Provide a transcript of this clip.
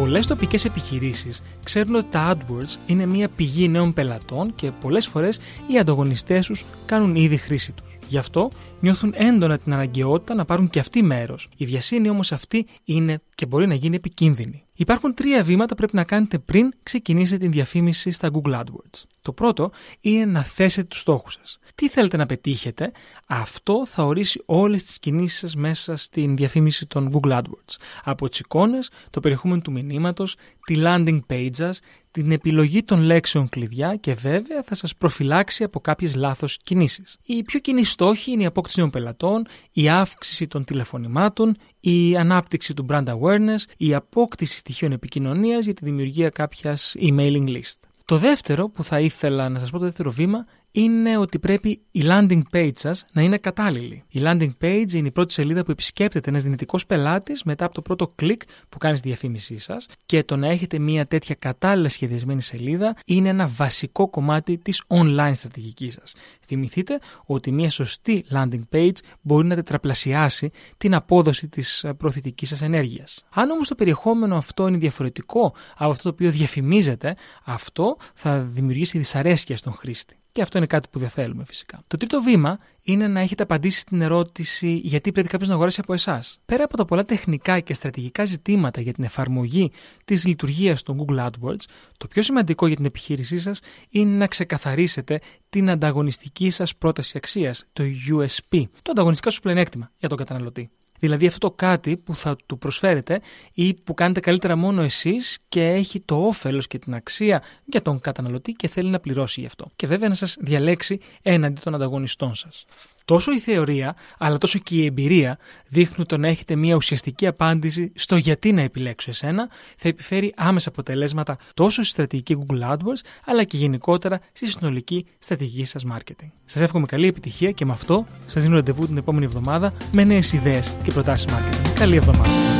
Πολλές τοπικές επιχειρήσεις ξέρουν ότι τα AdWords είναι μια πηγή νέων πελατών και πολλές φορές οι ανταγωνιστές τους κάνουν ήδη χρήση τους. Γι' αυτό νιώθουν έντονα την αναγκαιότητα να πάρουν και αυτοί μέρος. Η βιασύνη όμως αυτή είναι και μπορεί να γίνει επικίνδυνη. Υπάρχουν τρία βήματα που πρέπει να κάνετε πριν ξεκινήσετε την διαφήμιση στα Google AdWords. Το πρώτο είναι να θέσετε τους στόχους σας. Τι θέλετε να πετύχετε, αυτό θα ορίσει όλες τις κινήσεις σας μέσα στην διαφήμιση των Google AdWords. Από τις εικόνες, το περιεχόμενο του μηνύματος, τη landing page σας, την επιλογή των λέξεων κλειδιά και βέβαια θα σας προφυλάξει από κάποιες λάθος κινήσεις. Οι πιο κοινοί στόχοι είναι η απόκτηση νέων πελατών, η αύξηση των τηλεφωνημάτων, η ανάπτυξη του brand awareness, η απόκτηση στοιχείων επικοινωνίας για τη δημιουργία κάποιας emailing list. Το δεύτερο που θα ήθελα να σας πω το δεύτερο βήμα είναι ότι πρέπει η landing page σας να είναι κατάλληλη. Η landing page είναι η πρώτη σελίδα που επισκέπτεται ένας δυνητικός πελάτης μετά από το πρώτο κλικ που κάνει στη διαφήμισή σας και το να έχετε μια τέτοια κατάλληλα σχεδιασμένη σελίδα είναι ένα βασικό κομμάτι της online στρατηγικής σας. Θυμηθείτε ότι μια σωστή landing page μπορεί να τετραπλασιάσει την απόδοση της προθετικής σας ενέργειας. Αν όμως το περιεχόμενο αυτό είναι διαφορετικό από αυτό το οποίο διαφημίζεται, αυτό θα δημιουργήσει δυσαρέσκεια στον χρήστη. Και αυτό είναι κάτι που δεν θέλουμε φυσικά. Το τρίτο βήμα είναι να έχετε απαντήσει στην ερώτηση γιατί πρέπει κάποιος να αγοράσει από εσάς. Πέρα από τα πολλά τεχνικά και στρατηγικά ζητήματα για την εφαρμογή της λειτουργίας των Google AdWords, το πιο σημαντικό για την επιχείρησή σας είναι να ξεκαθαρίσετε την ανταγωνιστική σας πρόταση αξίας, το USP, το ανταγωνιστικό σου πλεονέκτημα για τον καταναλωτή. Δηλαδή αυτό το κάτι που θα του προσφέρετε ή που κάνετε καλύτερα μόνο εσείς και έχει το όφελος και την αξία για τον καταναλωτή και θέλει να πληρώσει γι' αυτό. Και βέβαια να σας διαλέξει έναντι των ανταγωνιστών σας. Τόσο η θεωρία, αλλά τόσο και η εμπειρία δείχνουν το να έχετε μια ουσιαστική απάντηση στο γιατί να επιλέξω εσένα, θα επιφέρει άμεσα αποτελέσματα τόσο στη στρατηγική Google AdWords, αλλά και γενικότερα στη συνολική στρατηγική σας marketing. Σας εύχομαι καλή επιτυχία και με αυτό σας δίνω ραντεβού την επόμενη εβδομάδα με νέες ιδέες και προτάσεις marketing. Καλή εβδομάδα.